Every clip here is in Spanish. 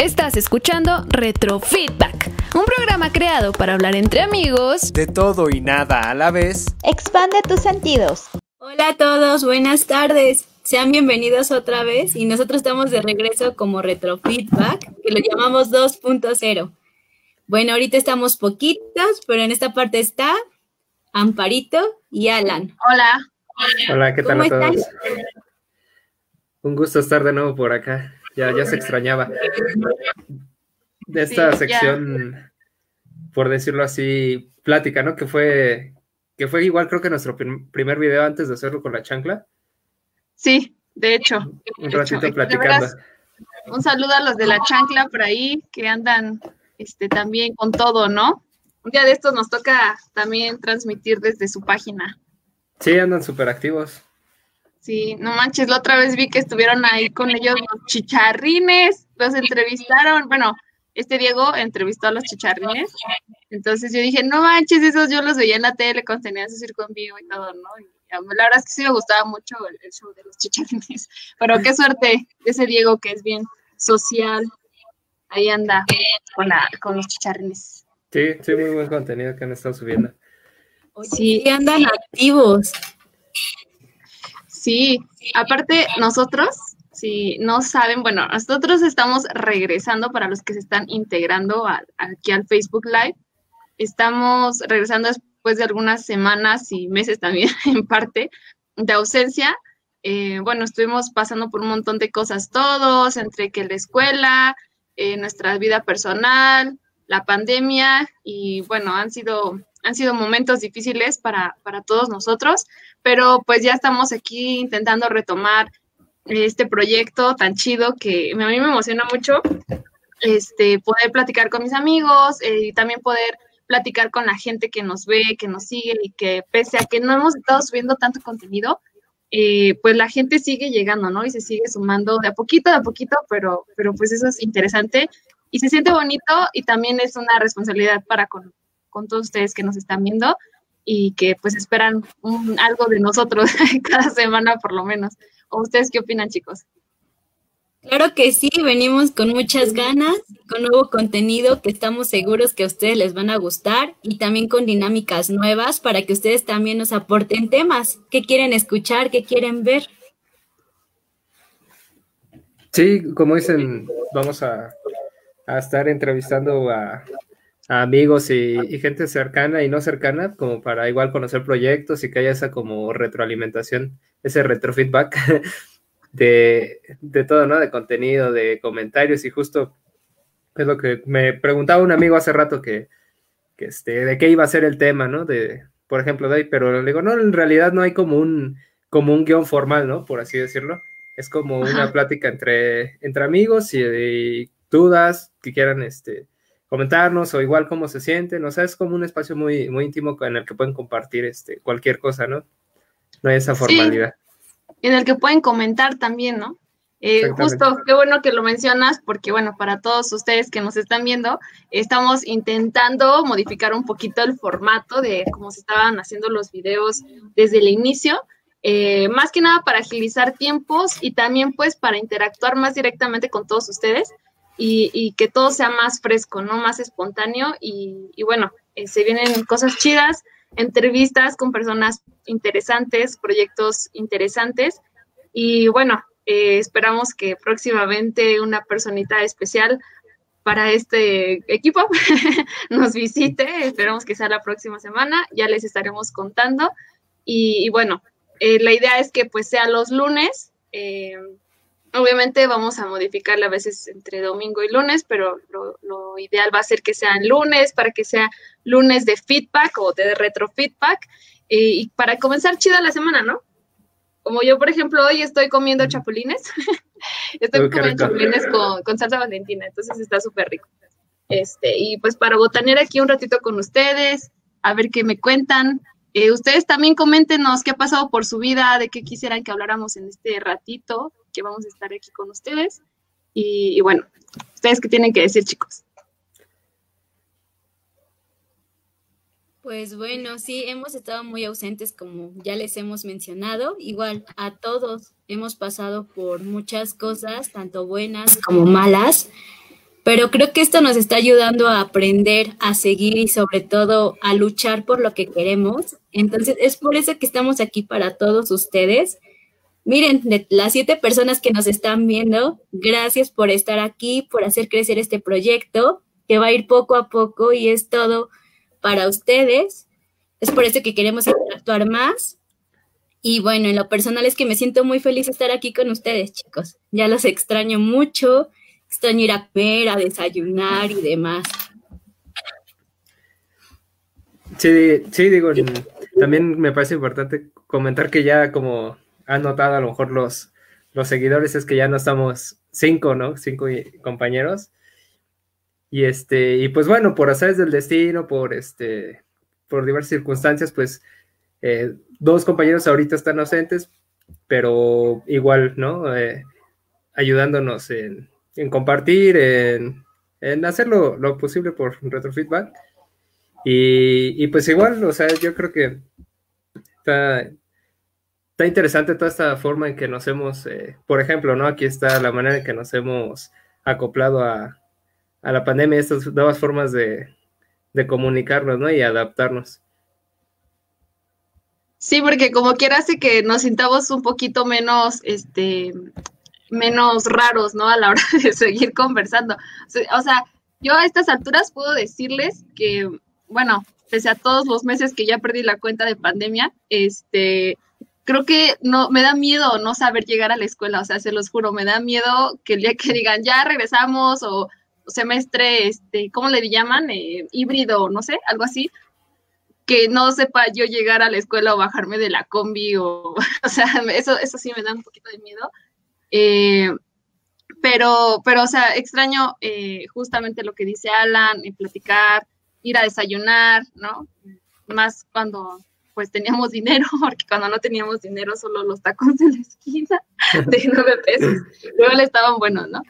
Estás escuchando Retro Feedback, un programa creado para hablar entre amigos de todo y nada a la vez. Expande tus sentidos. Hola a todos, buenas tardes. Sean bienvenidos otra vez y nosotros estamos de regreso como Retro Feedback, que lo llamamos 2.0. Bueno, ahorita estamos poquitos, pero en esta parte está Amparito y Alan. Hola. Hola, ¿qué tal a todos? Un gusto estar de nuevo por acá. Ya, ya se extrañaba. De esta sección, por decirlo así, plática, ¿no? Que fue, que fue igual creo que nuestro primer video antes de hacerlo con la chancla. Sí, de hecho. Un ratito platicando. un saludo a los de la chancla por ahí que andan este, también con todo, ¿no? Un día de estos nos toca también transmitir desde su página. Sí, andan súper activos. Sí, no manches, la otra vez vi que estuvieron ahí con ellos los chicharrines, los entrevistaron, bueno, este Diego entrevistó a los chicharrines, entonces yo dije, no manches, esos yo los veía en la tele, contenían su circo en vivo y todo, ¿no? la verdad es que sí me gustaba mucho el, show de los chicharrines, pero qué suerte ese Diego que es bien social, ahí anda con, la, con los chicharrines. Sí, sí, muy buen contenido que han estado subiendo. Sí, andan activos. Sí, aparte nosotros, si no saben, bueno, nosotros estamos regresando para los que se están integrando aquí al Facebook Live. Estamos regresando después de algunas semanas y meses también en parte de ausencia. Eh, bueno, estuvimos pasando por un montón de cosas todos, entre que la escuela, eh, nuestra vida personal, la pandemia y bueno, han sido han sido momentos difíciles para, para todos nosotros, pero pues ya estamos aquí intentando retomar este proyecto tan chido que a mí me emociona mucho este, poder platicar con mis amigos eh, y también poder platicar con la gente que nos ve, que nos sigue y que pese a que no hemos estado subiendo tanto contenido, eh, pues la gente sigue llegando, ¿no? Y se sigue sumando de a poquito, de a poquito, pero, pero pues eso es interesante y se siente bonito y también es una responsabilidad para con, con todos ustedes que nos están viendo y que pues esperan algo de nosotros cada semana por lo menos. ¿O ustedes qué opinan, chicos? Claro que sí, venimos con muchas ganas, con nuevo contenido que estamos seguros que a ustedes les van a gustar y también con dinámicas nuevas para que ustedes también nos aporten temas. ¿Qué quieren escuchar? ¿Qué quieren ver? Sí, como dicen, vamos a, a estar entrevistando a, amigos y, gente cercana y no cercana, como para igual conocer proyectos y que haya esa como retroalimentación, ese retrofeedback de, de todo, ¿no? De contenido, de comentarios y justo es lo que me preguntaba un amigo hace rato que, que este, de qué iba a ser el tema, ¿no? De, por ejemplo, de ahí, pero le digo, no, en realidad no hay como un, como un guion formal, ¿no? Por así decirlo. Es como una plática entre, entre amigos y, y dudas que quieran, este, comentarnos o igual cómo se sienten, o sea, es como un espacio muy, muy íntimo en el que pueden compartir este, cualquier cosa, ¿no? No hay esa formalidad. en el que pueden comentar también, ¿no? Eh, justo, qué bueno que lo mencionas, porque bueno, para todos ustedes que nos están viendo, estamos intentando modificar un poquito el formato de cómo se estaban haciendo los videos desde el inicio, eh, más que nada para agilizar tiempos y también pues para interactuar más directamente con todos ustedes y, que todo sea más fresco, ¿no? Más espontáneo y, bueno, eh, se vienen cosas chidas, entrevistas con personas interesantes, proyectos interesantes y bueno, eh, esperamos que próximamente una personita especial para este equipo nos visite, esperamos que sea la próxima semana, ya les estaremos contando y, bueno, eh, la idea es que pues sea los lunes. Obviamente vamos a modificarla a veces entre domingo y lunes, pero lo, ideal va a ser que sea lunes para que sea lunes de feedback o de retro feedback y para comenzar chida la semana, ¿no? como yo, por ejemplo, hoy estoy comiendo chapulines. estoy comiendo chapulines con, con, salsa valentina, entonces está súper rico. Este, y pues para botanear aquí un ratito con ustedes, a ver qué me cuentan. Eh, ustedes también coméntenos qué ha pasado por su vida, de qué quisieran que habláramos en este ratito, que vamos a estar aquí con ustedes. Y, bueno, ustedes qué tienen que decir, chicos. Pues bueno, sí, hemos estado muy ausentes como ya les hemos mencionado. Igual a todos hemos pasado por muchas cosas, tanto buenas como malas, pero creo que esto nos está ayudando a aprender, a seguir y sobre todo a luchar por lo que queremos. Entonces es por eso que estamos aquí para todos ustedes. Miren, de las siete personas que nos están viendo, gracias por estar aquí, por hacer crecer este proyecto, que va a ir poco a poco y es todo para ustedes. Es por eso que queremos interactuar más. Y bueno, en lo personal es que me siento muy feliz de estar aquí con ustedes, chicos. Ya los extraño mucho. Extraño ir a ver, a desayunar y demás. Sí, sí, digo, también me parece importante comentar que ya como han notado a lo mejor los, los seguidores es que ya no estamos cinco, ¿no? Cinco compañeros. Y este, y pues bueno, por azares del destino, por este, por diversas circunstancias, pues eh, dos compañeros ahorita están ausentes, pero igual, ¿no? Eh, ayudándonos en, compartir, en, en hacer lo, posible por retrofeedback. Y, y pues igual, o sea, yo creo que está, está interesante toda esta forma en que nos hemos, eh, por ejemplo, ¿no? Aquí está la manera en que nos hemos acoplado a, a la pandemia, estas nuevas formas de, comunicarnos, ¿no? Y adaptarnos. Sí, porque como quiera hace que nos sintamos un poquito menos, este, menos raros, ¿no? A la hora de seguir conversando. O sea, yo a estas alturas puedo decirles que, bueno, pese a todos los meses que ya perdí la cuenta de pandemia, este, creo que no, me da miedo no saber llegar a la escuela, o sea, se los juro, me da miedo que el día que digan, ya regresamos o semestre, este, ¿cómo le llaman? Eh, híbrido, no sé, algo así, que no sepa yo llegar a la escuela o bajarme de la combi o, o sea, eso, eso sí me da un poquito de miedo. Eh, pero, pero, o sea, extraño eh, justamente lo que dice Alan, platicar, ir a desayunar, ¿no? Más cuando pues teníamos dinero, porque cuando no teníamos dinero solo los tacos de la esquina de nueve pesos, luego le estaban buenos, ¿no?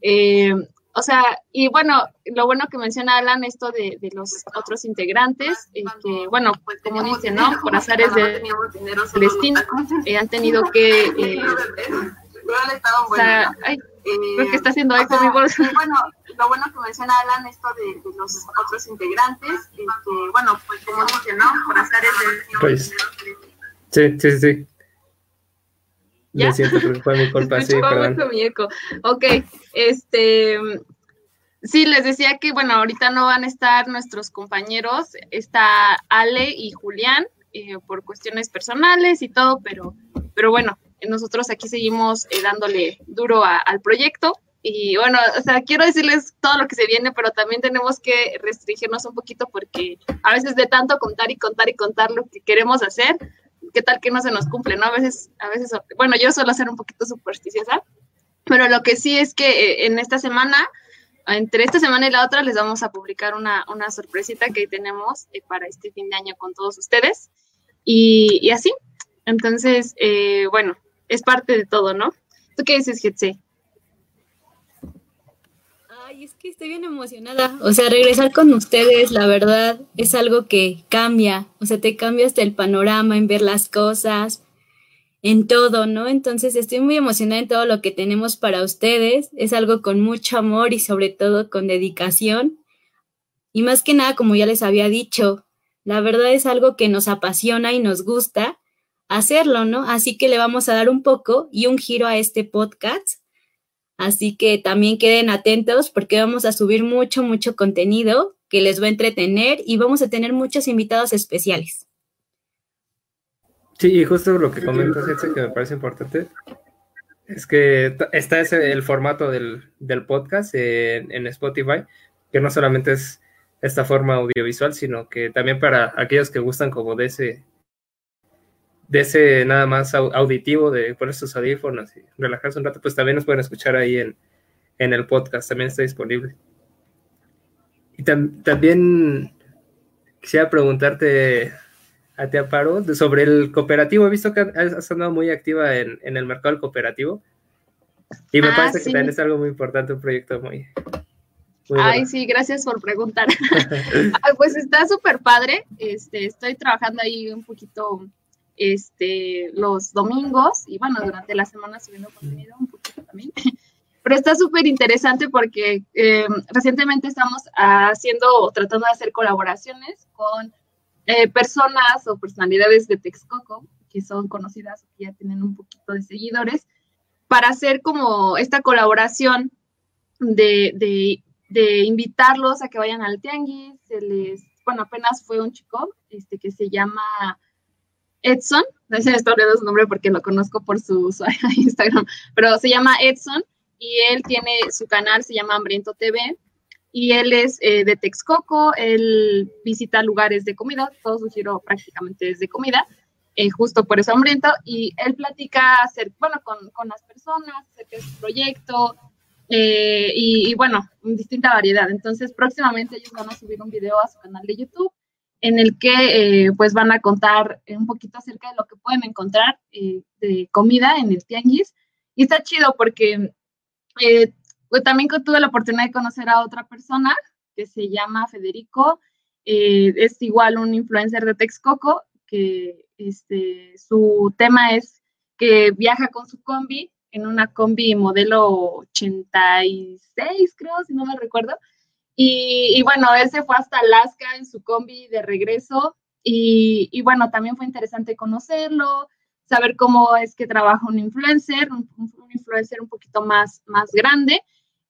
Eh, o sea, y bueno, lo bueno que menciona Alan, esto de, de los otros integrantes, eh, que bueno, pues como dice, ¿no? Por azares de destino, eh, han tenido que... Eh, o sea, ay, creo que está haciendo eco mi voz. Bueno, lo bueno que menciona Alan, esto de, de los otros integrantes, que bueno, pues como dice, ¿no? Por de destino. Pues, sí, sí, sí. ¿Ya? Me siento fue mi culpa, sí, perdón. Mi eco. Ok, este, sí, les decía que, bueno, ahorita no van a estar nuestros compañeros, está Ale y Julián, eh, por cuestiones personales y todo, pero, pero bueno, nosotros aquí seguimos eh, dándole duro al proyecto. Y bueno, o sea, quiero decirles todo lo que se viene, pero también tenemos que restringirnos un poquito porque a veces de tanto contar y contar y contar lo que queremos hacer, qué tal que no se nos cumple, ¿no? A veces, a veces, bueno, yo suelo ser un poquito supersticiosa, pero lo que sí es que eh, en esta semana, entre esta semana y la otra, les vamos a publicar una, una sorpresita que tenemos eh, para este fin de año con todos ustedes. Y, y así, entonces, eh, bueno, es parte de todo, ¿no? ¿Tú qué dices, Getse? es que estoy bien emocionada. O sea, regresar con ustedes, la verdad, es algo que cambia. O sea, te cambia hasta el panorama en ver las cosas, en todo, ¿no? Entonces, estoy muy emocionada en todo lo que tenemos para ustedes. Es algo con mucho amor y sobre todo con dedicación. Y más que nada, como ya les había dicho, la verdad es algo que nos apasiona y nos gusta hacerlo, ¿no? Así que le vamos a dar un poco y un giro a este podcast Así que también queden atentos porque vamos a subir mucho, mucho contenido que les va a entretener y vamos a tener muchos invitados especiales. Sí, y justo lo que comentas, que me parece importante, es que está ese, el formato del, podcast en, Spotify, que no solamente es esta forma audiovisual, sino que también para aquellos que gustan como de ese de ese nada más auditivo de poner sus audífonos y relajarse un rato, pues también nos pueden escuchar ahí en, en el podcast, también está disponible. Y también quisiera preguntarte a ti, Amparo, sobre el cooperativo. He visto que has andado muy activa en, en el mercado del cooperativo. Y me ah, parece que también es algo muy importante, un proyecto muy... Ay, sí, gracias por preguntar. pues está súper padre. Este, estoy trabajando ahí un poquito este, los domingos y bueno, durante la semana subiendo contenido un poquito también. Pero está súper interesante porque eh, recientemente estamos haciendo o tratando de hacer colaboraciones con eh, personas o personalidades de Texcoco que son conocidas, que ya tienen un poquito de seguidores, para hacer como esta colaboración de, de, de invitarlos a que vayan al tianguis. Se les, bueno, apenas fue un chico este, que se llama Edson, no sé si estoy olvidando su nombre porque lo conozco por su Instagram, pero se llama Edson y él tiene su canal, se llama Hambriento TV y él es eh, de Texcoco, él visita lugares de comida, todo su giro prácticamente es de comida, eh, justo por eso Hambriento, y él platica, hacer, bueno, con, las personas acerca de su proyecto, eh, y, y, bueno, distinta variedad. Entonces, próximamente ellos van a subir un video a su canal de YouTube en el que eh, pues van a contar un poquito acerca de lo que pueden encontrar eh, de comida en el tianguis. Y está chido porque eh, pues, también tuve la oportunidad de conocer a otra persona que se llama Federico, es igual un influencer de Texcoco, que este, su tema es que viaja con su combi, en una combi modelo 86, creo, si no me recuerdo, y, bueno, él se fue hasta Alaska en su combi de regreso y, bueno, también fue interesante conocerlo, saber cómo es que trabaja un influencer, un, influencer un poquito más, más grande.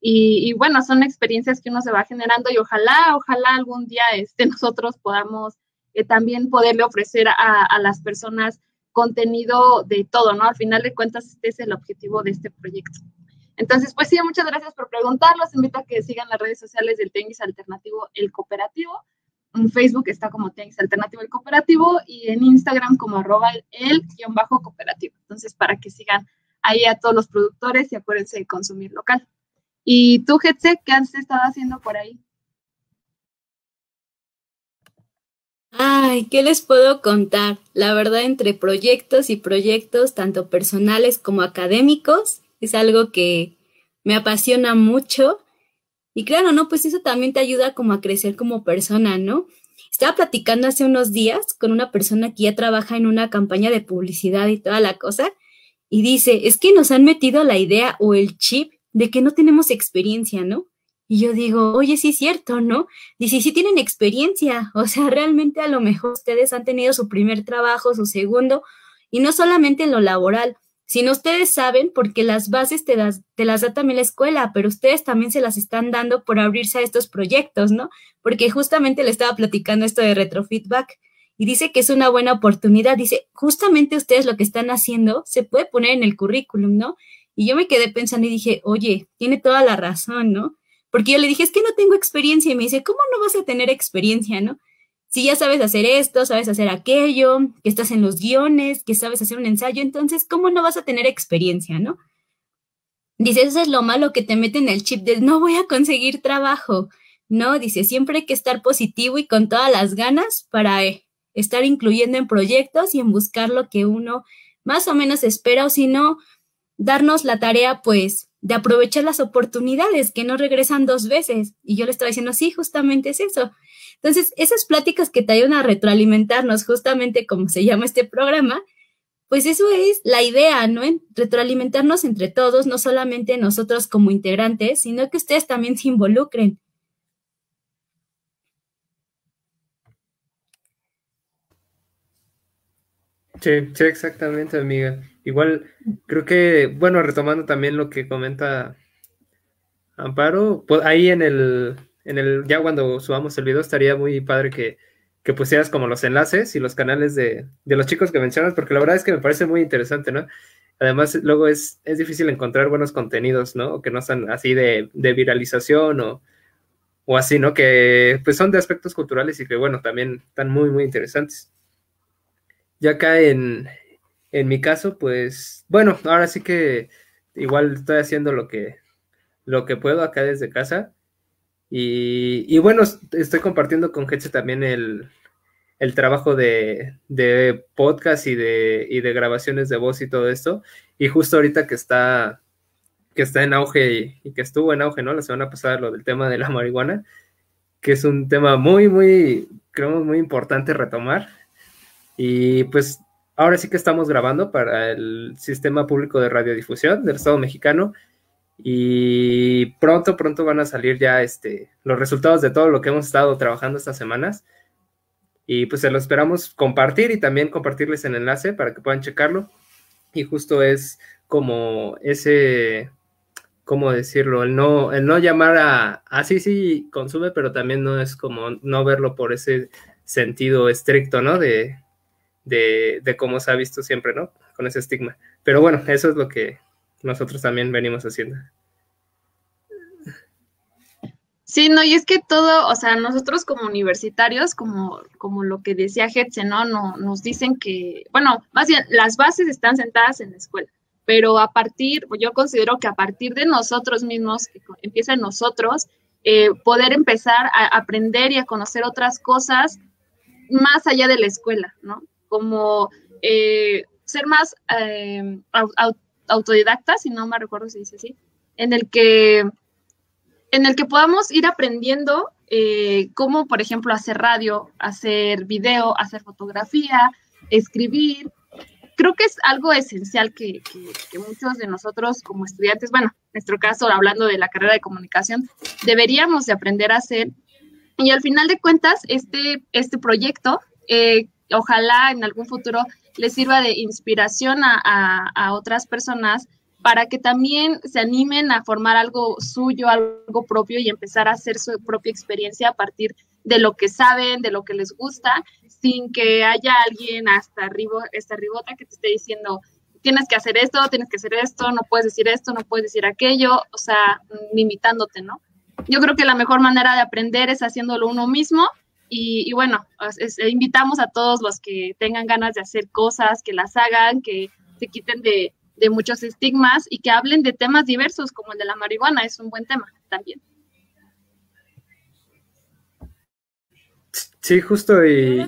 Y, bueno, son experiencias que uno se va generando y ojalá, ojalá algún día este, nosotros podamos eh, también poderle ofrecer a, a, las personas contenido de todo, ¿no? Al final de cuentas, este es el objetivo de este proyecto. Entonces, pues sí, muchas gracias por preguntar. Los invito a que sigan las redes sociales del Tenis Alternativo El Cooperativo. En Facebook está como Tenis Alternativo El Cooperativo y en Instagram como arroba el-cooperativo. Entonces, para que sigan ahí a todos los productores y acuérdense de consumir local. ¿Y tú, Getse, qué has estado haciendo por ahí? Ay, ¿qué les puedo contar? La verdad, entre proyectos y proyectos, tanto personales como académicos, es algo que me apasiona mucho. Y claro, ¿no? Pues eso también te ayuda como a crecer como persona, ¿no? Estaba platicando hace unos días con una persona que ya trabaja en una campaña de publicidad y toda la cosa, y dice, es que nos han metido la idea o el chip de que no tenemos experiencia, ¿no? Y yo digo, oye, sí es cierto, ¿no? Dice, sí tienen experiencia, o sea, realmente a lo mejor ustedes han tenido su primer trabajo, su segundo, y no solamente en lo laboral, si no ustedes saben, porque las bases te las, te las da también la escuela, pero ustedes también se las están dando por abrirse a estos proyectos, ¿no? Porque justamente le estaba platicando esto de retrofeedback y dice que es una buena oportunidad. Dice, justamente ustedes lo que están haciendo se puede poner en el currículum, ¿no? Y yo me quedé pensando y dije, oye, tiene toda la razón, ¿no? Porque yo le dije, es que no tengo experiencia y me dice, ¿cómo no vas a tener experiencia, ¿no? Si ya sabes hacer esto, sabes hacer aquello, que estás en los guiones, que sabes hacer un ensayo, entonces, ¿cómo no vas a tener experiencia, no? Dice, eso es lo malo que te mete en el chip de no voy a conseguir trabajo. No, dice, siempre hay que estar positivo y con todas las ganas para eh, estar incluyendo en proyectos y en buscar lo que uno más o menos espera o si no, darnos la tarea pues de aprovechar las oportunidades que no regresan dos veces. Y yo le estaba diciendo, sí, justamente es eso. Entonces, esas pláticas que te ayudan a retroalimentarnos, justamente como se llama este programa, pues eso es la idea, ¿no? retroalimentarnos entre todos, no solamente nosotros como integrantes, sino que ustedes también se involucren. Sí, sí, exactamente, amiga. Igual, creo que, bueno, retomando también lo que comenta Amparo, pues ahí en el, en el, ya cuando subamos el video estaría muy padre que, que pusieras como los enlaces y los canales de, de, los chicos que mencionas, porque la verdad es que me parece muy interesante, ¿no? Además, luego es, es difícil encontrar buenos contenidos, ¿no? Que no están así de, de viralización o, o, así, ¿no? Que pues son de aspectos culturales y que, bueno, también están muy, muy interesantes. Ya acá en, en mi caso, pues, bueno, ahora sí que igual estoy haciendo lo que, lo que puedo acá desde casa. Y, y bueno, estoy compartiendo con gente también el, el trabajo de, de, podcast y de, y de grabaciones de voz y todo esto. Y justo ahorita que está, que está en auge y, que estuvo en auge, ¿no? La semana pasada lo del tema de la marihuana, que es un tema muy, muy, creemos muy importante retomar. Y pues ahora sí que estamos grabando para el Sistema Público de Radiodifusión del Estado mexicano y pronto, pronto van a salir ya este, los resultados de todo lo que hemos estado trabajando estas semanas. Y pues se lo esperamos compartir y también compartirles el enlace para que puedan checarlo. Y justo es como ese, ¿cómo decirlo? El no, el no llamar a, ah, sí, sí, consume, pero también no es como no verlo por ese sentido estricto, ¿no? De, de, de cómo se ha visto siempre, ¿no? Con ese estigma. Pero bueno, eso es lo que nosotros también venimos haciendo. Sí, no, y es que todo, o sea, nosotros como universitarios, como, como lo que decía Hetze, ¿no? ¿no? Nos dicen que, bueno, más bien, las bases están sentadas en la escuela, pero a partir, yo considero que a partir de nosotros mismos, que empieza en nosotros, eh, poder empezar a aprender y a conocer otras cosas más allá de la escuela, ¿no? Como eh, ser más eh, autodidacta, si no me recuerdo si dice así, en el que en el que podamos ir aprendiendo eh, cómo, por ejemplo, hacer radio, hacer video, hacer fotografía, escribir. Creo que es algo esencial que, muchos de nosotros como estudiantes, bueno, en nuestro caso, hablando de la carrera de comunicación, deberíamos de aprender a hacer. Y al final de cuentas, este, este proyecto, eh, ojalá en algún futuro les sirva de inspiración a otras personas para que también se animen a formar algo suyo, algo propio y empezar a hacer su propia experiencia a partir de lo que saben, de lo que les gusta, sin que haya alguien hasta arriba, esta ribota que te esté diciendo, tienes que hacer esto, tienes que hacer esto, no puedes decir esto, no puedes decir aquello, o sea, limitándote, ¿no? Yo creo que la mejor manera de aprender es haciéndolo uno mismo y, bueno, invitamos a todos los que tengan ganas de hacer cosas, que las hagan, que se quiten de, de muchos estigmas y que hablen de temas diversos como el de la marihuana, es un buen tema también. Sí, justo y...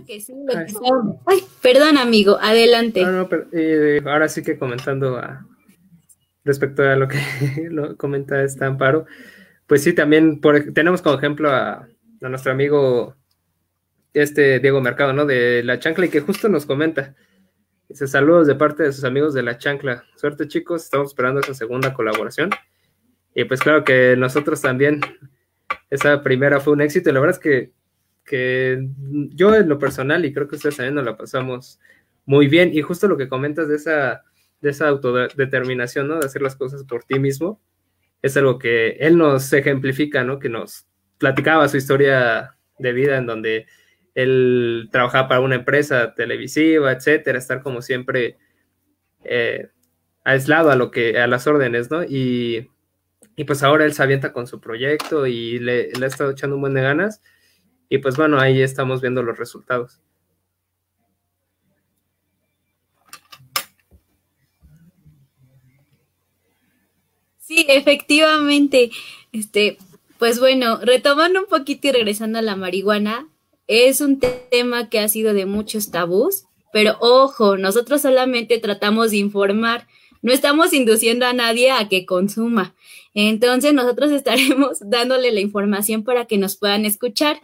Ay, perdón amigo, adelante. Eh, ahora sí que comentando respecto a lo que lo comenta este Amparo, pues sí, también tenemos como ejemplo a, a, nuestro amigo este Diego Mercado, ¿no? De La Chancla y que justo nos comenta, Dice saludos de parte de sus amigos de La Chancla. Suerte chicos, estamos esperando esa segunda colaboración. Y pues claro que nosotros también, esa primera fue un éxito. Y la verdad es que, que yo en lo personal, y creo que ustedes también nos la pasamos muy bien. Y justo lo que comentas de esa, de esa autodeterminación, ¿no? De hacer las cosas por ti mismo, es algo que él nos ejemplifica, ¿no? Que nos platicaba su historia de vida en donde él trabajaba para una empresa televisiva, etcétera, estar como siempre eh, aislado a lo que, a las órdenes, ¿no? Y, pues ahora él se avienta con su proyecto y le, le ha estado echando un buen de ganas. Y pues bueno, ahí estamos viendo los resultados. Sí, efectivamente. Este, pues bueno, retomando un poquito y regresando a la marihuana, es un tema que ha sido de muchos tabús, pero ojo, nosotros solamente tratamos de informar, no estamos induciendo a nadie a que consuma. Entonces nosotros estaremos dándole la información para que nos puedan escuchar.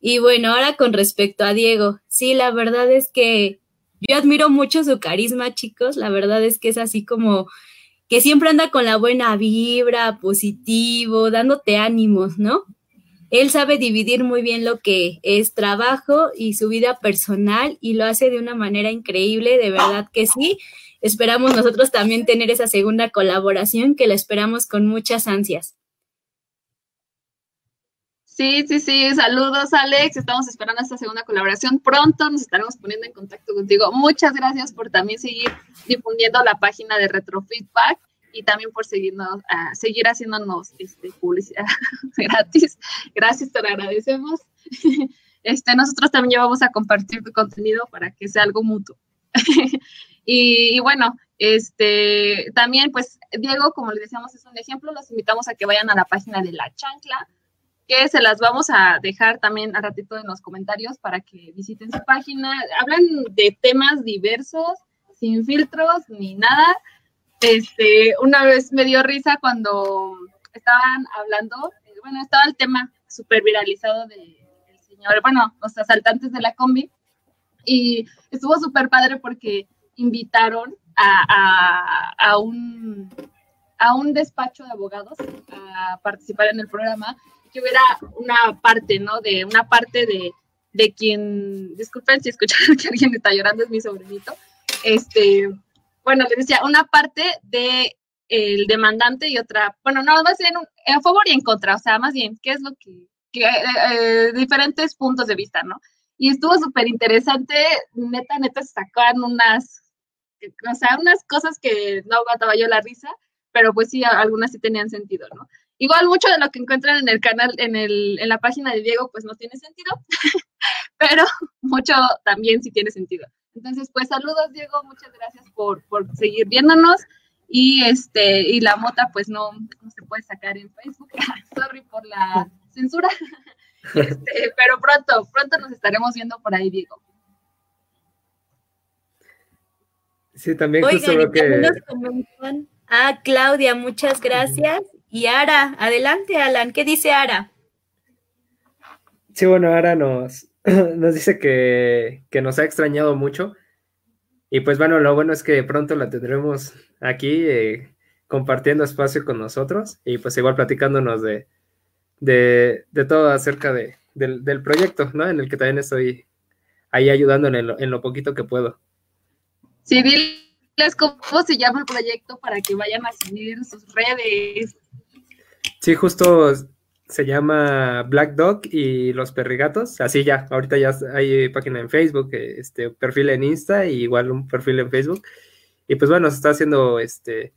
Y bueno, ahora con respecto a Diego, sí, la verdad es que yo admiro mucho su carisma, chicos. La verdad es que es así como que siempre anda con la buena vibra, positivo, dándote ánimos, ¿no? Él sabe dividir muy bien lo que es trabajo y su vida personal y lo hace de una manera increíble, de verdad que sí. Esperamos nosotros también tener esa segunda colaboración que la esperamos con muchas ansias. Sí, sí, sí. Saludos, Alex. Estamos esperando esta segunda colaboración. Pronto nos estaremos poniendo en contacto contigo. Muchas gracias por también seguir difundiendo la página de Retrofeedback y también por seguirnos, uh, seguir haciéndonos este, publicidad gratis. Gracias, te lo agradecemos. Este, nosotros también ya vamos a compartir tu contenido para que sea algo mutuo. Y, bueno, este, también pues Diego, como les decíamos, es un ejemplo, los invitamos a que vayan a la página de La Chancla, que se las vamos a dejar también a ratito en los comentarios para que visiten su página. Hablan de temas diversos, sin filtros ni nada. Este, una vez me dio risa cuando estaban hablando, eh, bueno, estaba el tema súper viralizado del señor, bueno, los asaltantes de la combi, y estuvo súper padre porque invitaron a, a, un, a un despacho de abogados a participar en el programa, que hubiera una parte, ¿no? De una parte de, de quien, disculpen si escucharon que alguien está llorando, es mi sobrinito, este, bueno, les decía, una parte de el demandante y otra, bueno, no, más bien en favor y en contra, o sea, más bien, ¿qué es lo que, que eh, eh, diferentes puntos de vista, ¿no? Y estuvo súper interesante, neta, neta, sacaron unas, o sea, unas cosas que no aguantaba yo la risa, pero pues sí, algunas sí tenían sentido, ¿no? Igual mucho de lo que encuentran en el canal, en, el, en la página de Diego, pues no tiene sentido, pero mucho también sí tiene sentido. Entonces, pues saludos, Diego, muchas gracias por, por seguir viéndonos. Y este, y la mota, pues no, no se puede sacar en Facebook. Sorry por la censura. Este, pero pronto, pronto nos estaremos viendo por ahí, Diego. Sí, también justo lo que. Ah, Claudia, muchas gracias. Y Ara, adelante, Alan. ¿Qué dice Ara? Sí, bueno, Ara nos, nos dice que, nos ha extrañado mucho. Y pues bueno, lo bueno es que pronto la tendremos aquí eh, compartiendo espacio con nosotros y pues igual platicándonos de, de, todo acerca de, del, proyecto, ¿no? En el que también estoy ahí ayudando en, en lo poquito que puedo. Sí, diles cómo se llama el proyecto para que vayan a seguir sus redes. Sí, justo se llama Black Dog y los perrigatos. Así ya, ahorita ya hay página en Facebook, este perfil en Insta y igual un perfil en Facebook. Y pues bueno, se está haciendo este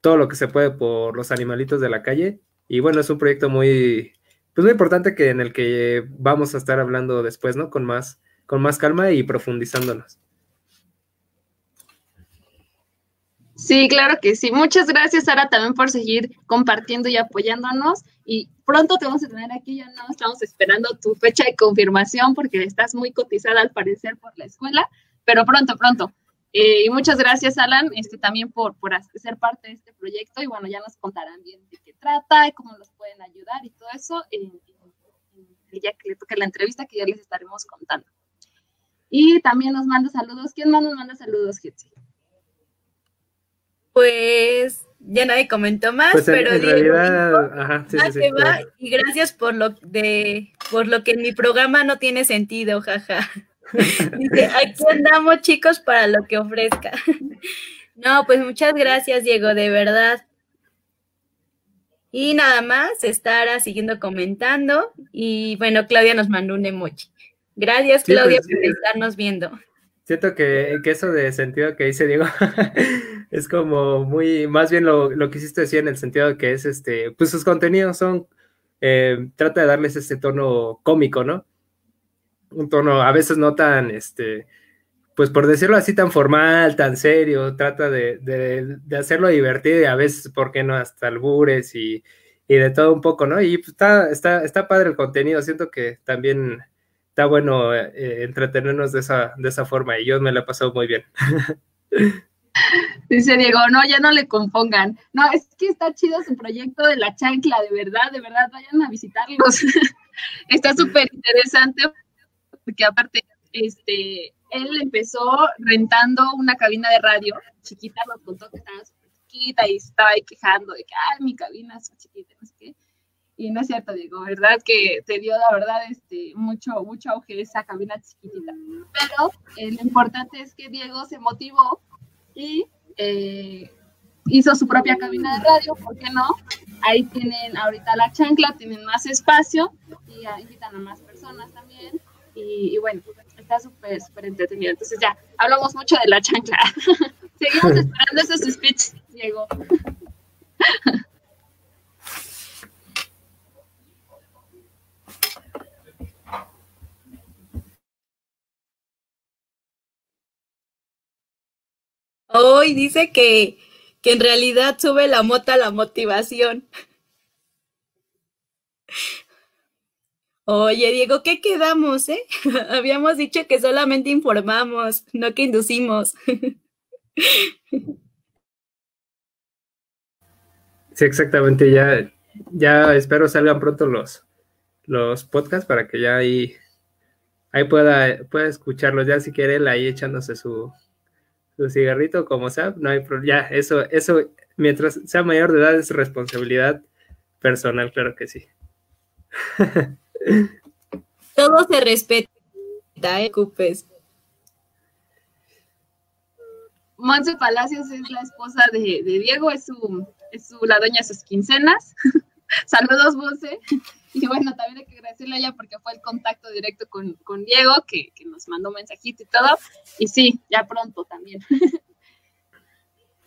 todo lo que se puede por los animalitos de la calle. Y bueno, es un proyecto muy, pues muy importante que en el que vamos a estar hablando después, ¿no? Con más, con más calma y profundizándonos. Sí, claro que sí. Muchas gracias, Sara, también por seguir compartiendo y apoyándonos. Y pronto te vamos a tener aquí, ya no estamos esperando tu fecha de confirmación porque estás muy cotizada al parecer por la escuela, pero pronto, pronto. Eh, y muchas gracias, Alan, este, también por, por ser parte de este proyecto. Y bueno, ya nos contarán bien de qué trata y cómo nos pueden ayudar y todo eso el día que le toque la entrevista, que ya les estaremos contando. Y también nos manda saludos. ¿Quién más nos manda saludos, Getsi? Pues ya nadie comentó más, pues pero en realidad, ajá, sí, sí, y gracias por lo de por lo que en mi programa no tiene sentido, jaja. Dice, aquí andamos chicos para lo que ofrezca. no, pues muchas gracias, Diego, de verdad. Y nada más, estará siguiendo comentando. Y bueno, Claudia nos mandó un emoji. Gracias, Claudia, pues, por estarnos viendo. Siento que, eso de sentido que dice Diego es como muy, más bien lo, lo que hiciste decir en el sentido de que es este, pues sus contenidos son, eh, trata de darles este tono cómico, ¿no? Un tono a veces no tan, este, pues por decirlo así, tan formal, tan serio, trata de, de, hacerlo divertido y a veces, ¿por qué no? Hasta albures y, y de todo un poco, ¿no? Y pues, está, está, está padre el contenido, siento que también está bueno eh, entretenernos de esa, de esa forma y yo me la he pasado muy bien. Dice Diego, no, ya no le compongan. No, es que está chido su proyecto de la chancla, de verdad, de verdad, vayan a visitarlos. está súper interesante porque aparte, este, él empezó rentando una cabina de radio chiquita, nos contó que estaba súper chiquita y estaba ahí quejando de que, ay, mi cabina es chiquita, no sé qué. Y no es cierto, Diego, ¿verdad? Que te dio, la verdad, este, mucho, mucho auge esa cabina chiquitita. Pero eh, lo importante es que Diego se motivó y eh, hizo su propia cabina de radio, ¿por qué no? Ahí tienen ahorita la chancla, tienen más espacio y invitan a más personas también. Y, bueno, está súper, súper entretenido. Entonces ya, hablamos mucho de la chancla. Seguimos esperando esos speech, Diego. Hoy dice que, que en realidad sube la mota la motivación. Oye, Diego, ¿qué quedamos, eh? Habíamos dicho que solamente informamos, no que inducimos. Sí, exactamente. Ya, ya espero salgan pronto los, los podcasts para que ya ahí, ahí pueda, pueda escucharlos. Ya si quiere él ahí echándose su, su cigarrito, como sea, no hay problema. Ya, eso, eso, mientras sea mayor de edad es responsabilidad personal, claro que sí. Todo se respeta, ¿eh? Cupes. Monse Palacios es la esposa de, de Diego, es su, es su, la dueña de sus quincenas. Saludos, Monse. Y bueno, también hay que agradecerle a ella porque fue el contacto directo con, con Diego, que, que, nos mandó un mensajito y todo. Y sí, ya pronto también.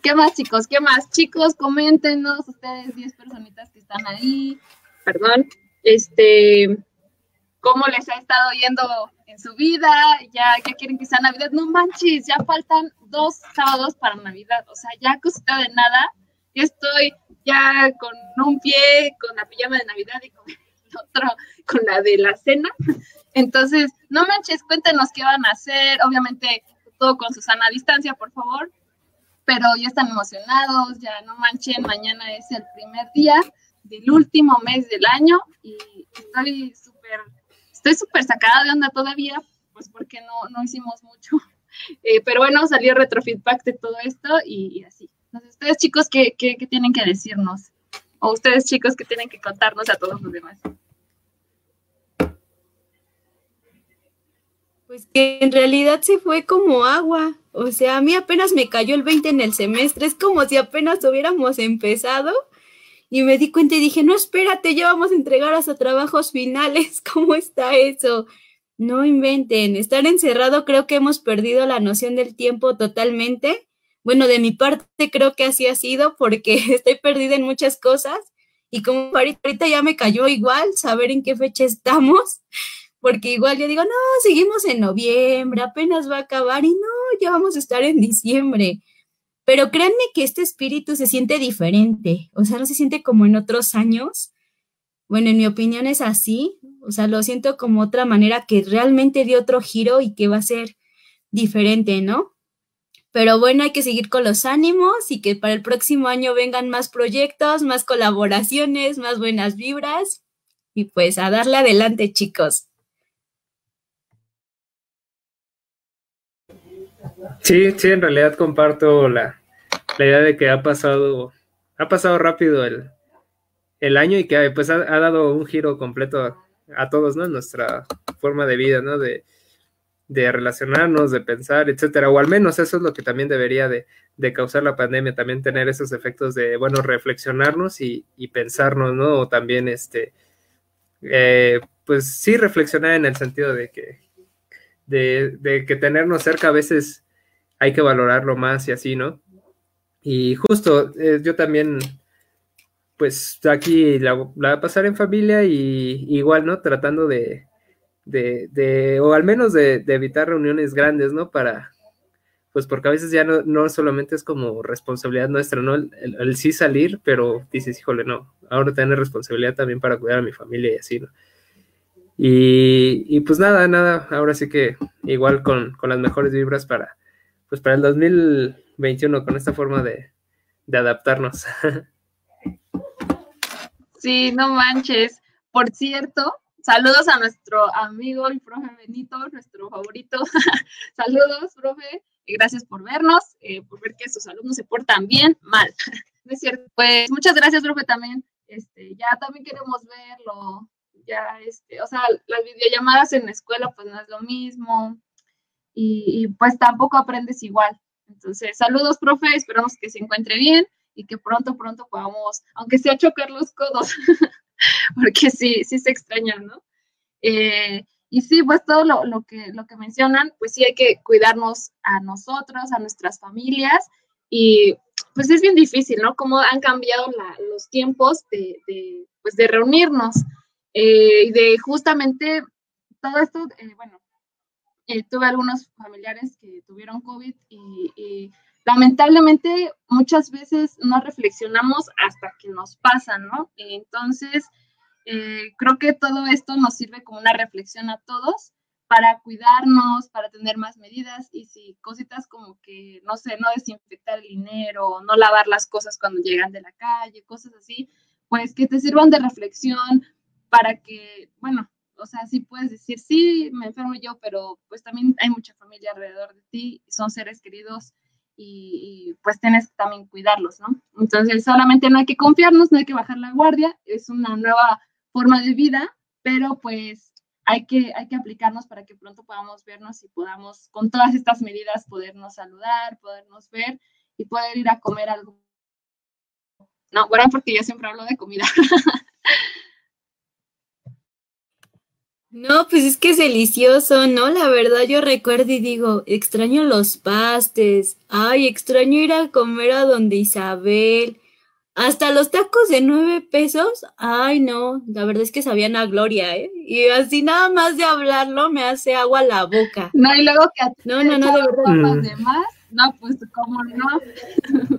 ¿Qué más, chicos? ¿Qué más? Chicos, coméntenos, ustedes 10 personitas que están ahí. Perdón. Este, cómo les ha estado yendo en su vida, ya, ya quieren que sea Navidad, no manches, ya faltan dos sábados para Navidad, o sea, ya cosita de nada, yo estoy ya con un pie con la pijama de Navidad y con otro con la de la cena, entonces, no manches, cuéntenos qué van a hacer, obviamente todo con Susana a distancia, por favor, pero ya están emocionados, ya no manchen, mañana es el primer día del último mes del año y estoy súper estoy súper sacada de onda todavía, pues porque no, no hicimos mucho. Eh, pero bueno, salió retrofeedback de todo esto y, y así. Entonces, ustedes chicos, ¿qué, ¿qué, qué, tienen que decirnos? O ustedes chicos, ¿qué tienen que contarnos a todos los demás? Pues que en realidad se fue como agua. O sea, a mí apenas me cayó el 20 en el semestre. Es como si apenas hubiéramos empezado y me di cuenta y dije, no, espérate, ya vamos a entregar hasta trabajos finales. ¿Cómo está eso? No inventen. Estar encerrado creo que hemos perdido la noción del tiempo totalmente. Bueno, de mi parte creo que así ha sido porque estoy perdida en muchas cosas y como ahorita ya me cayó igual saber en qué fecha estamos, porque igual yo digo, no, seguimos en noviembre, apenas va a acabar y no, ya vamos a estar en diciembre. Pero créanme que este espíritu se siente diferente, o sea, no se siente como en otros años. Bueno, en mi opinión es así, o sea, lo siento como otra manera que realmente dio otro giro y que va a ser diferente, ¿no? Pero bueno, hay que seguir con los ánimos y que para el próximo año vengan más proyectos, más colaboraciones, más buenas vibras y pues a darle adelante, chicos. Sí, sí, en realidad comparto la, la idea de que ha pasado, ha pasado rápido el, el año y que pues ha, dado un giro completo a, a, todos, ¿no? Nuestra forma de vida, ¿no? De, de relacionarnos, de pensar, etcétera, o al menos eso es lo que también debería de, de causar la pandemia, también tener esos efectos de, bueno, reflexionarnos y, y pensarnos, ¿no? O también, este, eh, pues sí reflexionar en el sentido de que, de, que tenernos cerca a veces hay que valorarlo más y así, ¿no? Y justo, eh, yo también, pues aquí la, la, pasar en familia y igual, ¿no? Tratando de, de, de o al menos de, evitar reuniones grandes, ¿no? Para, pues porque a veces ya no, no solamente es como responsabilidad nuestra, ¿no? El, sí salir, pero dices, híjole, no, ahora tener responsabilidad también para cuidar a mi familia y así, ¿no? Y, pues nada, nada, ahora sí que igual con, con las mejores vibras para, pues para el 2021 con esta forma de, de adaptarnos. Sí, no manches. Por cierto, saludos a nuestro amigo el profe Benito, nuestro favorito. saludos, profe. Y gracias por vernos, eh, por ver que sus alumnos se portan bien, mal. ¿No es cierto? Pues muchas gracias, profe, también. Este, ya también queremos verlo. Ya, este, o sea, las videollamadas en la escuela, pues no es lo mismo. Y, pues tampoco aprendes igual. Entonces, saludos, profe, esperamos que se encuentre bien y que pronto, pronto podamos, aunque sea chocar los codos, porque sí, sí se extrañan, ¿no? Eh, y sí, pues todo lo, lo, que, lo que mencionan, pues sí hay que cuidarnos a nosotros, a nuestras familias, y pues es bien difícil, ¿no? Cómo han cambiado la, los tiempos de, pues de reunirnos, eh, de justamente todo esto, eh, bueno, tuve algunos familiares que tuvieron COVID y, y lamentablemente muchas veces no reflexionamos hasta que nos pasa, ¿no? Entonces, eh, creo que todo esto nos sirve como una reflexión a todos para cuidarnos, para tener más medidas y si cositas como que, no sé, no desinfectar el dinero, no lavar las cosas cuando llegan de la calle, cosas así, pues que te sirvan de reflexión para que, bueno, o sea, sí puedes decir, sí, me enfermo yo, pero pues también hay mucha familia alrededor de ti, son seres queridos y, pues tienes que también cuidarlos, ¿no? Entonces, solamente no hay que confiarnos, no hay que bajar la guardia, es una nueva forma de vida, pero pues hay que, hay que aplicarnos para que pronto podamos vernos y podamos, con todas estas medidas, podernos saludar, podernos ver y poder ir a comer algo. No, bueno, porque yo siempre hablo de comida. No, pues es que es delicioso, ¿no? La verdad yo recuerdo y digo, extraño los pastes, ay, extraño ir a comer a donde Isabel, hasta los tacos de nueve pesos, ay, no, la verdad es que sabían a gloria, ¿eh? Y así nada más de hablarlo me hace agua la boca. No, y luego que no, no, no, de verdad. Los demás, no, pues cómo no.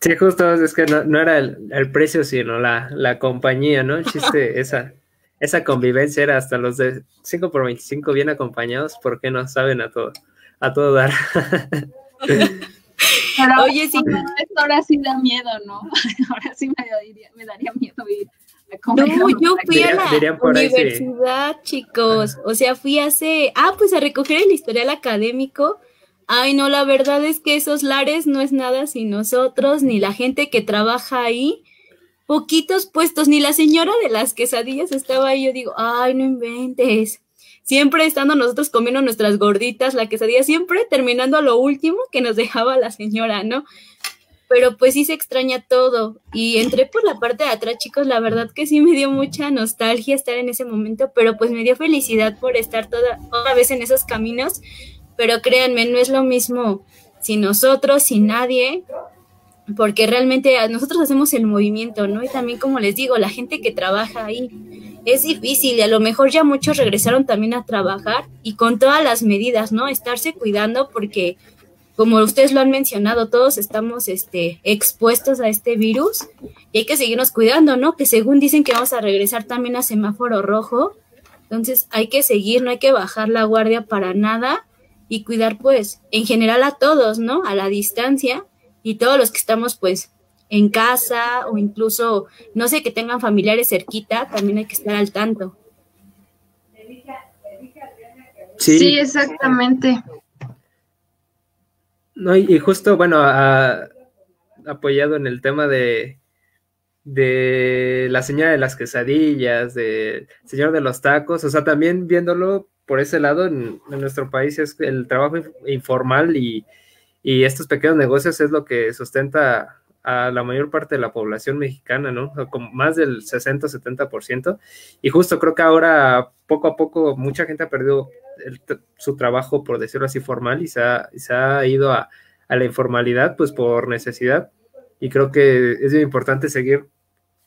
Sí, justo, es que no, era el, el, precio, sino la, la compañía, ¿no? El chiste, esa esa convivencia era hasta los de 5 por 25 bien acompañados, porque no saben a todo, a todo dar. Oye, sí, ahora sí da miedo, ¿no? Ahora sí me daría, me daría miedo ir. No, yo fui a la universidad, chicos. O sea, fui hace, ah, pues a recoger el historial académico. Ay, no, la verdad es que esos lares no es nada sin nosotros, ni la gente que trabaja ahí poquitos puestos, ni la señora de las quesadillas estaba ahí, yo digo, ay, no inventes. Siempre estando nosotros comiendo nuestras gorditas, la quesadilla, siempre terminando a lo último que nos dejaba la señora, ¿no? Pero pues sí se extraña todo. Y entré por la parte de atrás, chicos, la verdad que sí me dio mucha nostalgia estar en ese momento, pero pues me dio felicidad por estar toda, otra vez en esos caminos. Pero créanme, no es lo mismo si nosotros, si nadie, porque realmente nosotros hacemos el movimiento, ¿no? Y también, como les digo, la gente que trabaja ahí es difícil y a lo mejor ya muchos regresaron también a trabajar y con todas las medidas, ¿no? Estarse cuidando porque, como ustedes lo han mencionado, todos estamos este, expuestos a este virus y hay que seguirnos cuidando, ¿no? Que según dicen que vamos a regresar también a semáforo rojo, entonces hay que seguir, no hay que bajar la guardia para nada y cuidar pues en general a todos, ¿no? A la distancia y todos los que estamos pues en casa o incluso, no sé, que tengan familiares cerquita, también hay que estar al tanto. Sí, exactamente. No, y, justo, bueno, apoyado en el tema de, de la señora de las quesadillas, de señor de los tacos, o sea, también viéndolo por ese lado, en nuestro país es el trabajo informal y, y estos pequeños negocios es lo que sustenta a la mayor parte de la población mexicana, ¿no? Con más del 60-70%. Y justo creo que ahora, poco a poco, mucha gente ha perdido su trabajo, por decirlo así, formal y se ha, se ha ido a, la informalidad, pues por necesidad. Y creo que es muy importante seguir,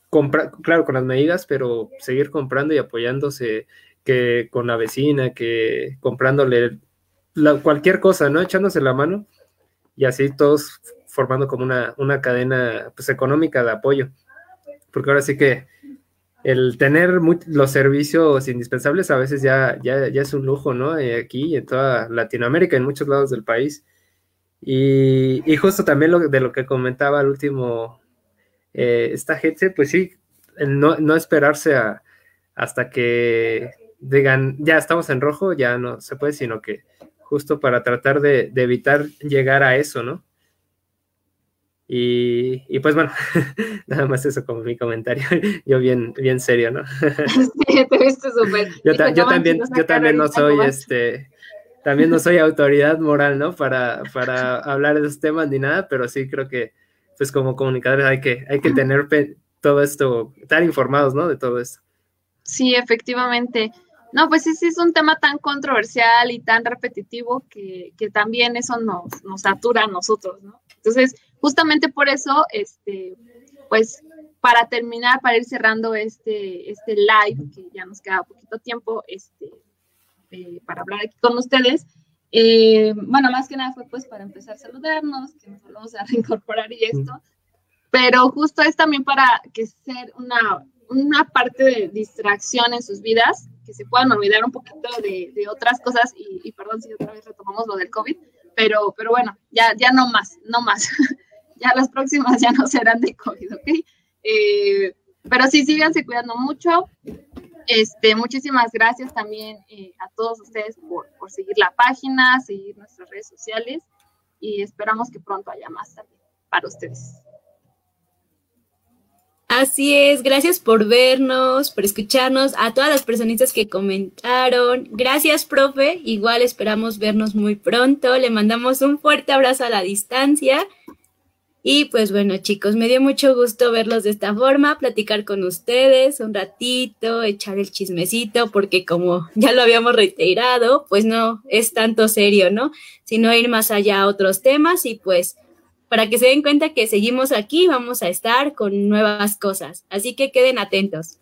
comprando, claro, con las medidas, pero seguir comprando y apoyándose que con la vecina, que comprándole cualquier cosa, ¿no? Echándose la mano y así todos formando como una, una cadena pues, económica de apoyo. Porque ahora sí que el tener los servicios indispensables a veces ya, ya, ya es un lujo, ¿no? Eh, aquí en toda Latinoamérica, en muchos lados del país. Y, justo también lo, de lo que comentaba el último, eh, esta gente, pues sí, no, no esperarse a, hasta que digan, ya estamos en rojo, ya no se puede, sino que justo para tratar de, evitar llegar a eso, ¿no? Y, pues bueno, nada más eso como mi comentario. Yo bien, bien serio, ¿no? Sí, te viste súper. Yo, también, yo también no soy este, también no soy autoridad moral, ¿no? Para, para hablar de esos temas ni nada, pero sí creo que, pues como comunicadores hay que, hay que tener todo esto, estar informados, ¿no? De todo esto. Sí, efectivamente. No, pues sí, sí es un tema tan controversial y tan repetitivo que, que también eso nos, nos satura a nosotros, ¿no? Entonces, justamente por eso, este, pues para terminar, para ir cerrando este, este live, que ya nos queda poquito tiempo este, eh, para hablar aquí con ustedes, Eh, bueno, más que nada fue pues para empezar a saludarnos, que nos volvamos a reincorporar y esto, pero justo es también para que ser una, una parte de distracción en sus vidas, que se puedan olvidar un poquito de, otras cosas y, y, perdón si otra vez retomamos lo del COVID, pero, pero bueno, ya, ya no más, no más. ya las próximas ya no serán de COVID, ¿ok? Eh, pero sí, síganse cuidando mucho. Este, muchísimas gracias también eh, a todos ustedes por, por, seguir la página, seguir nuestras redes sociales y esperamos que pronto haya más también para ustedes. Así es, gracias por vernos, por escucharnos, a todas las personitas que comentaron. Gracias, profe. Igual esperamos vernos muy pronto. Le mandamos un fuerte abrazo a la distancia. Y pues bueno, chicos, me dio mucho gusto verlos de esta forma, platicar con ustedes un ratito, echar el chismecito, porque como ya lo habíamos reiterado, pues no es tanto serio, ¿no? Sino ir más allá a otros temas y pues para que se den cuenta que seguimos aquí, vamos a estar con nuevas cosas. Así que queden atentos.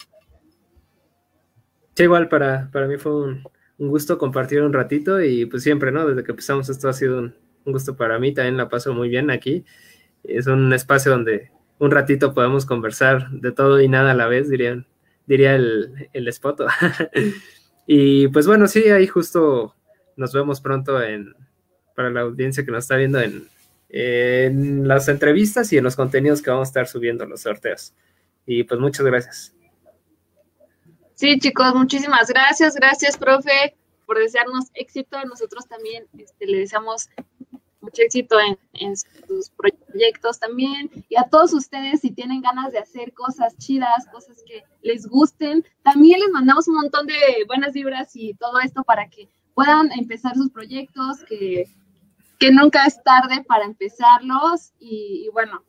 Sí, igual para, para mí fue un, un gusto compartir un ratito y pues siempre, ¿no? Desde que empezamos esto ha sido un, un gusto para mí, también la paso muy bien aquí es un espacio donde un ratito podemos conversar de todo y nada a la vez, dirían, diría el, el spot. y pues bueno, sí, ahí justo nos vemos pronto en, para la audiencia que nos está viendo en, en las entrevistas y en los contenidos que vamos a estar subiendo los sorteos. Y pues muchas gracias. Sí, chicos, muchísimas gracias. Gracias, profe, por desearnos éxito. Nosotros también este, le deseamos mucho éxito en, en, sus proyectos también. Y a todos ustedes, si tienen ganas de hacer cosas chidas, cosas que les gusten, también les mandamos un montón de buenas vibras y todo esto para que puedan empezar sus proyectos, que, que nunca es tarde para empezarlos. Y, y bueno,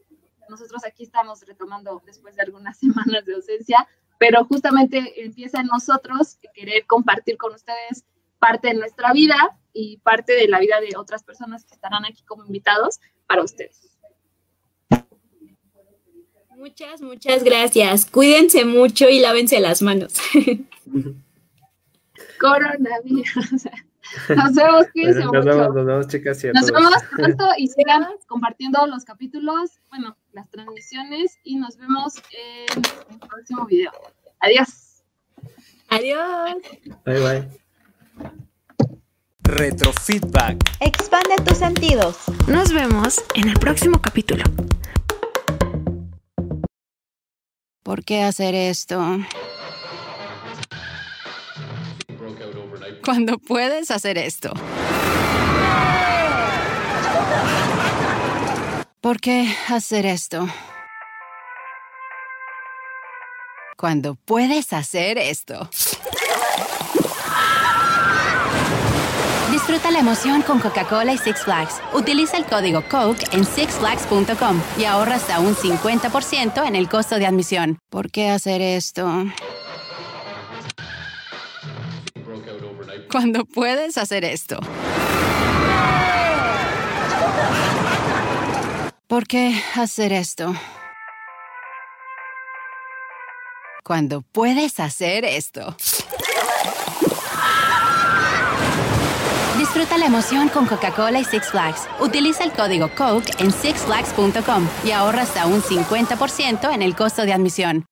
nosotros aquí estamos retomando después de algunas semanas de ausencia, pero justamente empieza en nosotros querer compartir con ustedes parte de nuestra vida y parte de la vida de otras personas que estarán aquí como invitados para ustedes. Muchas, muchas gracias. Cuídense mucho y lávense las manos. Coronavirus. Nos vemos, cuídense nos mucho. Vemos, nos vemos, chicas. Y a nos todos. vemos pronto y sigan compartiendo los capítulos, bueno, las transmisiones y nos vemos en el próximo video. Adiós. Adiós. Bye, bye. Retrofeedback. Expande tus sentidos. Nos vemos en el próximo capítulo. ¿Por qué hacer esto? Cuando puedes hacer esto. ¿Por qué hacer esto? Cuando puedes hacer esto. Disfruta la emoción con Coca-Cola y Six Flags. Utiliza el código COKE en sixflags.com y ahorra hasta un 50% en el costo de admisión. ¿Por qué hacer esto? Cuando puedes hacer esto. ¿Por qué hacer esto? Cuando puedes hacer esto. Disfruta la emoción con Coca-Cola y Six Flags. Utiliza el código COKE en sixflags.com y ahorra hasta un 50% en el costo de admisión.